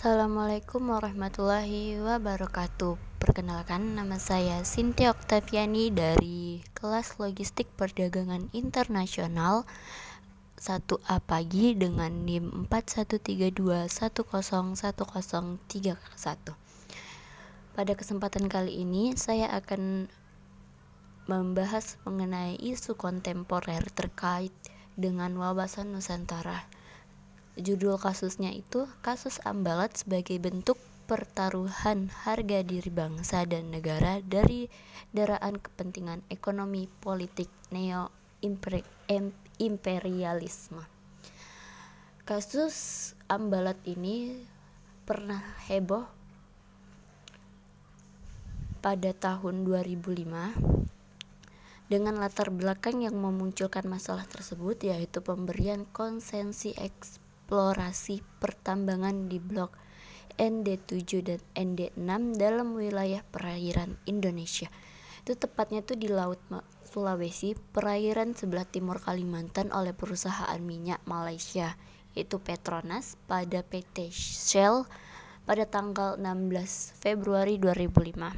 Assalamualaikum warahmatullahi wabarakatuh. Perkenalkan nama saya Cynthia Octaviani dari kelas Logistik Perdagangan Internasional. 1A pagi dengan NIM 4132101031 Pada kesempatan kali ini saya akan membahas mengenai isu kontemporer terkait dengan wawasan Nusantara Judul kasusnya itu kasus Ambalat sebagai bentuk pertaruhan harga diri bangsa dan negara dari deraan kepentingan ekonomi politik neo imperialisme. Kasus Ambalat ini pernah heboh pada tahun 2005 dengan latar belakang yang memunculkan masalah tersebut yaitu pemberian konsensi eks eksplorasi pertambangan di blok ND7 dan ND6 dalam wilayah perairan Indonesia. Itu tepatnya tuh di Laut Sulawesi, perairan sebelah timur Kalimantan oleh perusahaan minyak Malaysia, yaitu Petronas pada PT Shell pada tanggal 16 Februari 2005.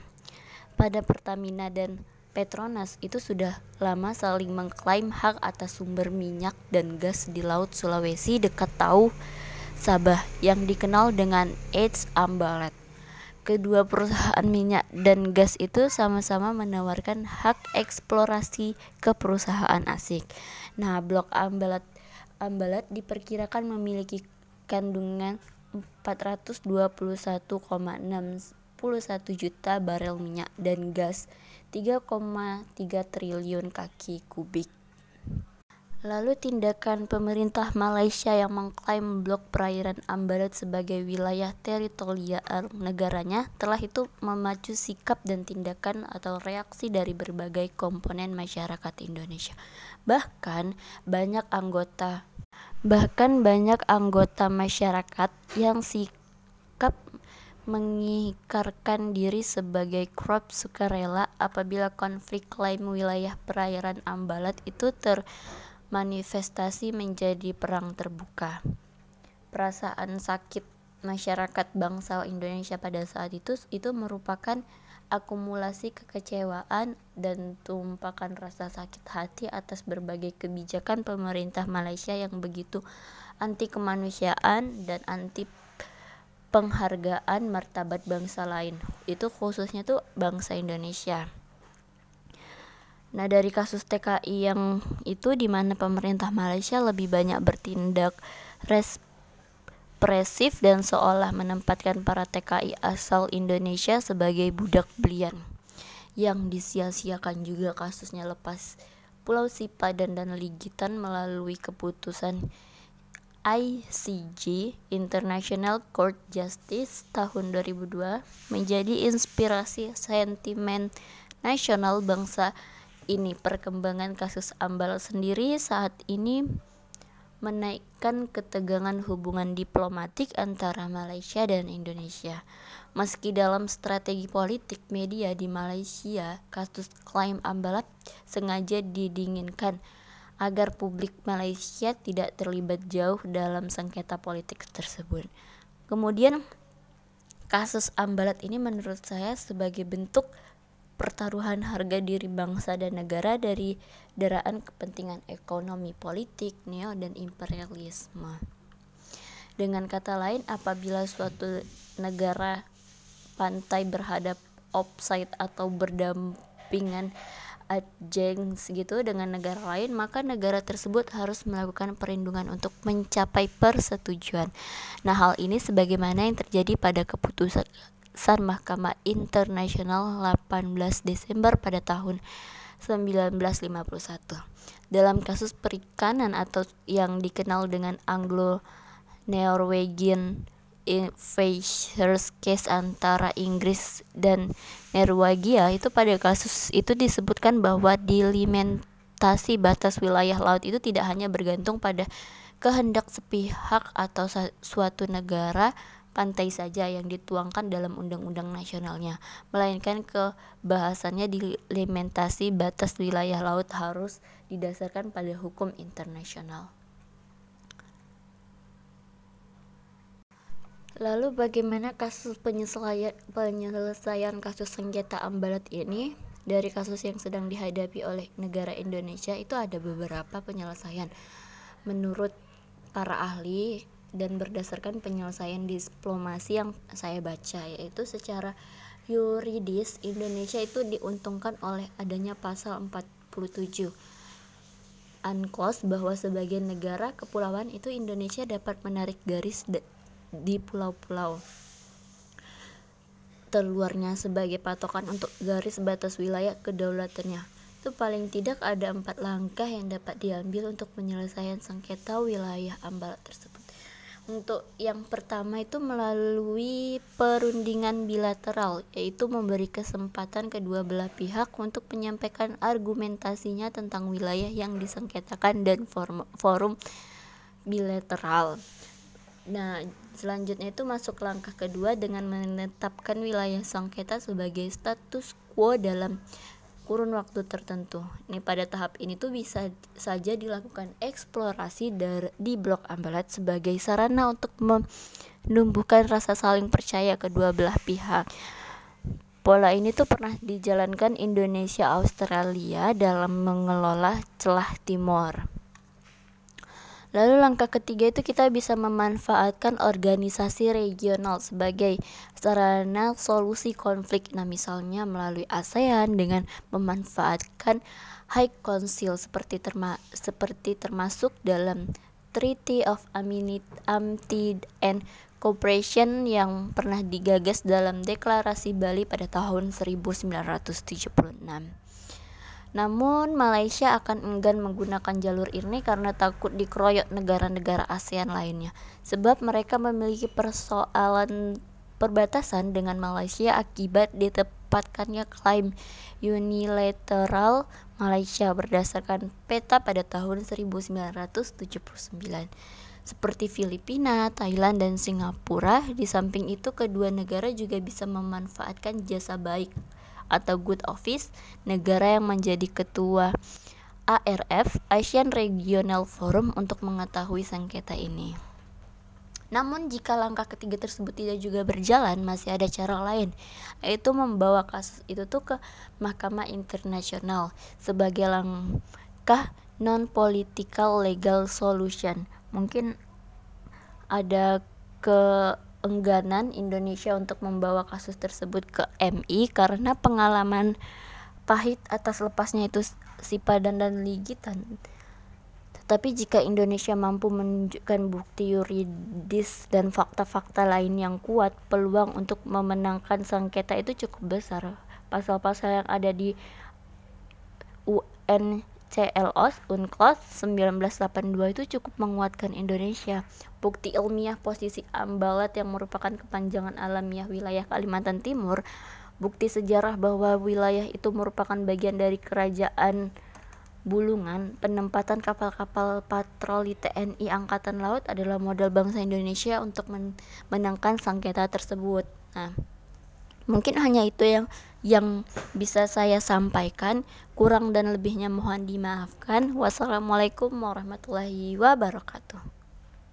Pada Pertamina dan Petronas itu sudah lama saling mengklaim hak atas sumber minyak dan gas di Laut Sulawesi dekat Tau Sabah yang dikenal dengan H. Ambalat. Kedua perusahaan minyak dan gas itu sama-sama menawarkan hak eksplorasi ke perusahaan asing. Nah, blok Ambalat Ambalat diperkirakan memiliki kandungan 421,61 juta barel minyak dan gas 3,3 triliun kaki kubik. Lalu tindakan pemerintah Malaysia yang mengklaim blok perairan Ambalat sebagai wilayah teritorial negaranya telah itu memacu sikap dan tindakan atau reaksi dari berbagai komponen masyarakat Indonesia. Bahkan banyak anggota bahkan banyak anggota masyarakat yang sikap mengikarkan diri sebagai crop sukarela apabila konflik klaim wilayah perairan Ambalat itu termanifestasi menjadi perang terbuka. Perasaan sakit masyarakat bangsa Indonesia pada saat itu itu merupakan akumulasi kekecewaan dan tumpakan rasa sakit hati atas berbagai kebijakan pemerintah Malaysia yang begitu anti kemanusiaan dan anti penghargaan martabat bangsa lain. Itu khususnya tuh bangsa Indonesia. Nah dari kasus TKI yang itu di mana pemerintah Malaysia lebih banyak bertindak represif dan seolah menempatkan para TKI asal Indonesia sebagai budak belian yang disia-siakan juga kasusnya lepas Pulau Sipadan dan Ligitan melalui keputusan ICJ International Court Justice tahun 2002 menjadi inspirasi sentimen nasional bangsa ini perkembangan kasus Ambal sendiri saat ini menaikkan ketegangan hubungan diplomatik antara Malaysia dan Indonesia. Meski dalam strategi politik media di Malaysia, kasus klaim Ambalat sengaja didinginkan agar publik Malaysia tidak terlibat jauh dalam sengketa politik tersebut. Kemudian kasus Ambalat ini menurut saya sebagai bentuk pertaruhan harga diri bangsa dan negara dari deraan kepentingan ekonomi politik, neo dan imperialisme. Dengan kata lain, apabila suatu negara pantai berhadap offside atau berdampingan adjeng gitu dengan negara lain, maka negara tersebut harus melakukan perlindungan untuk mencapai persetujuan. Nah, hal ini sebagaimana yang terjadi pada keputusan Mahkamah Internasional 18 Desember pada tahun 1951. Dalam kasus perikanan atau yang dikenal dengan Anglo-Norwegian Invaders case antara Inggris dan Norwegia itu pada kasus itu disebutkan bahwa dilimitasi batas wilayah laut itu tidak hanya bergantung pada kehendak sepihak atau suatu negara pantai saja yang dituangkan dalam undang-undang nasionalnya, melainkan kebahasannya dilimitasi batas wilayah laut harus didasarkan pada hukum internasional. Lalu bagaimana kasus penyelesaian, penyelesaian kasus sengketa ambalat ini? Dari kasus yang sedang dihadapi oleh negara Indonesia itu ada beberapa penyelesaian. Menurut para ahli dan berdasarkan penyelesaian diplomasi yang saya baca yaitu secara yuridis Indonesia itu diuntungkan oleh adanya pasal 47 UNCLOS bahwa sebagian negara kepulauan itu Indonesia dapat menarik garis di pulau-pulau terluarnya sebagai patokan untuk garis batas wilayah kedaulatannya. Itu paling tidak ada empat langkah yang dapat diambil untuk penyelesaian sengketa wilayah Ambalat tersebut. Untuk yang pertama itu melalui perundingan bilateral, yaitu memberi kesempatan kedua belah pihak untuk menyampaikan argumentasinya tentang wilayah yang disengketakan dan forum, forum bilateral. Nah, selanjutnya itu masuk langkah kedua dengan menetapkan wilayah sengketa sebagai status quo dalam kurun waktu tertentu. Ini pada tahap ini tuh bisa saja dilakukan eksplorasi dari di blok Ambalat sebagai sarana untuk menumbuhkan rasa saling percaya kedua belah pihak. Pola ini tuh pernah dijalankan Indonesia Australia dalam mengelola celah Timor. Lalu langkah ketiga itu kita bisa memanfaatkan organisasi regional sebagai sarana solusi konflik. Nah, misalnya melalui ASEAN dengan memanfaatkan High Council seperti terma seperti termasuk dalam Treaty of Amity and Cooperation yang pernah digagas dalam Deklarasi Bali pada tahun 1976. Namun Malaysia akan enggan menggunakan jalur ini karena takut dikeroyok negara-negara ASEAN lainnya. Sebab mereka memiliki persoalan perbatasan dengan Malaysia akibat ditempatkannya klaim unilateral Malaysia berdasarkan peta pada tahun 1979 seperti Filipina, Thailand, dan Singapura. Di samping itu, kedua negara juga bisa memanfaatkan jasa baik atau Good Office, negara yang menjadi ketua ARF Asian Regional Forum untuk mengetahui sengketa ini. Namun jika langkah ketiga tersebut tidak juga berjalan, masih ada cara lain, yaitu membawa kasus itu tuh ke Mahkamah Internasional sebagai langkah non-political legal solution. Mungkin ada ke engganan Indonesia untuk membawa kasus tersebut ke MI karena pengalaman pahit atas lepasnya itu si Padan dan Ligitan. Tetapi jika Indonesia mampu menunjukkan bukti yuridis dan fakta-fakta lain yang kuat, peluang untuk memenangkan sengketa itu cukup besar. Pasal-pasal yang ada di UN CLOS UNCLOS 1982 itu cukup menguatkan Indonesia. Bukti ilmiah posisi Ambalat yang merupakan kepanjangan alamiah wilayah Kalimantan Timur, bukti sejarah bahwa wilayah itu merupakan bagian dari kerajaan Bulungan, penempatan kapal-kapal patroli TNI Angkatan Laut adalah modal bangsa Indonesia untuk menangkan sengketa tersebut. Nah, mungkin hanya itu yang yang bisa saya sampaikan. Kurang dan lebihnya mohon dimaafkan. Wassalamualaikum warahmatullahi wabarakatuh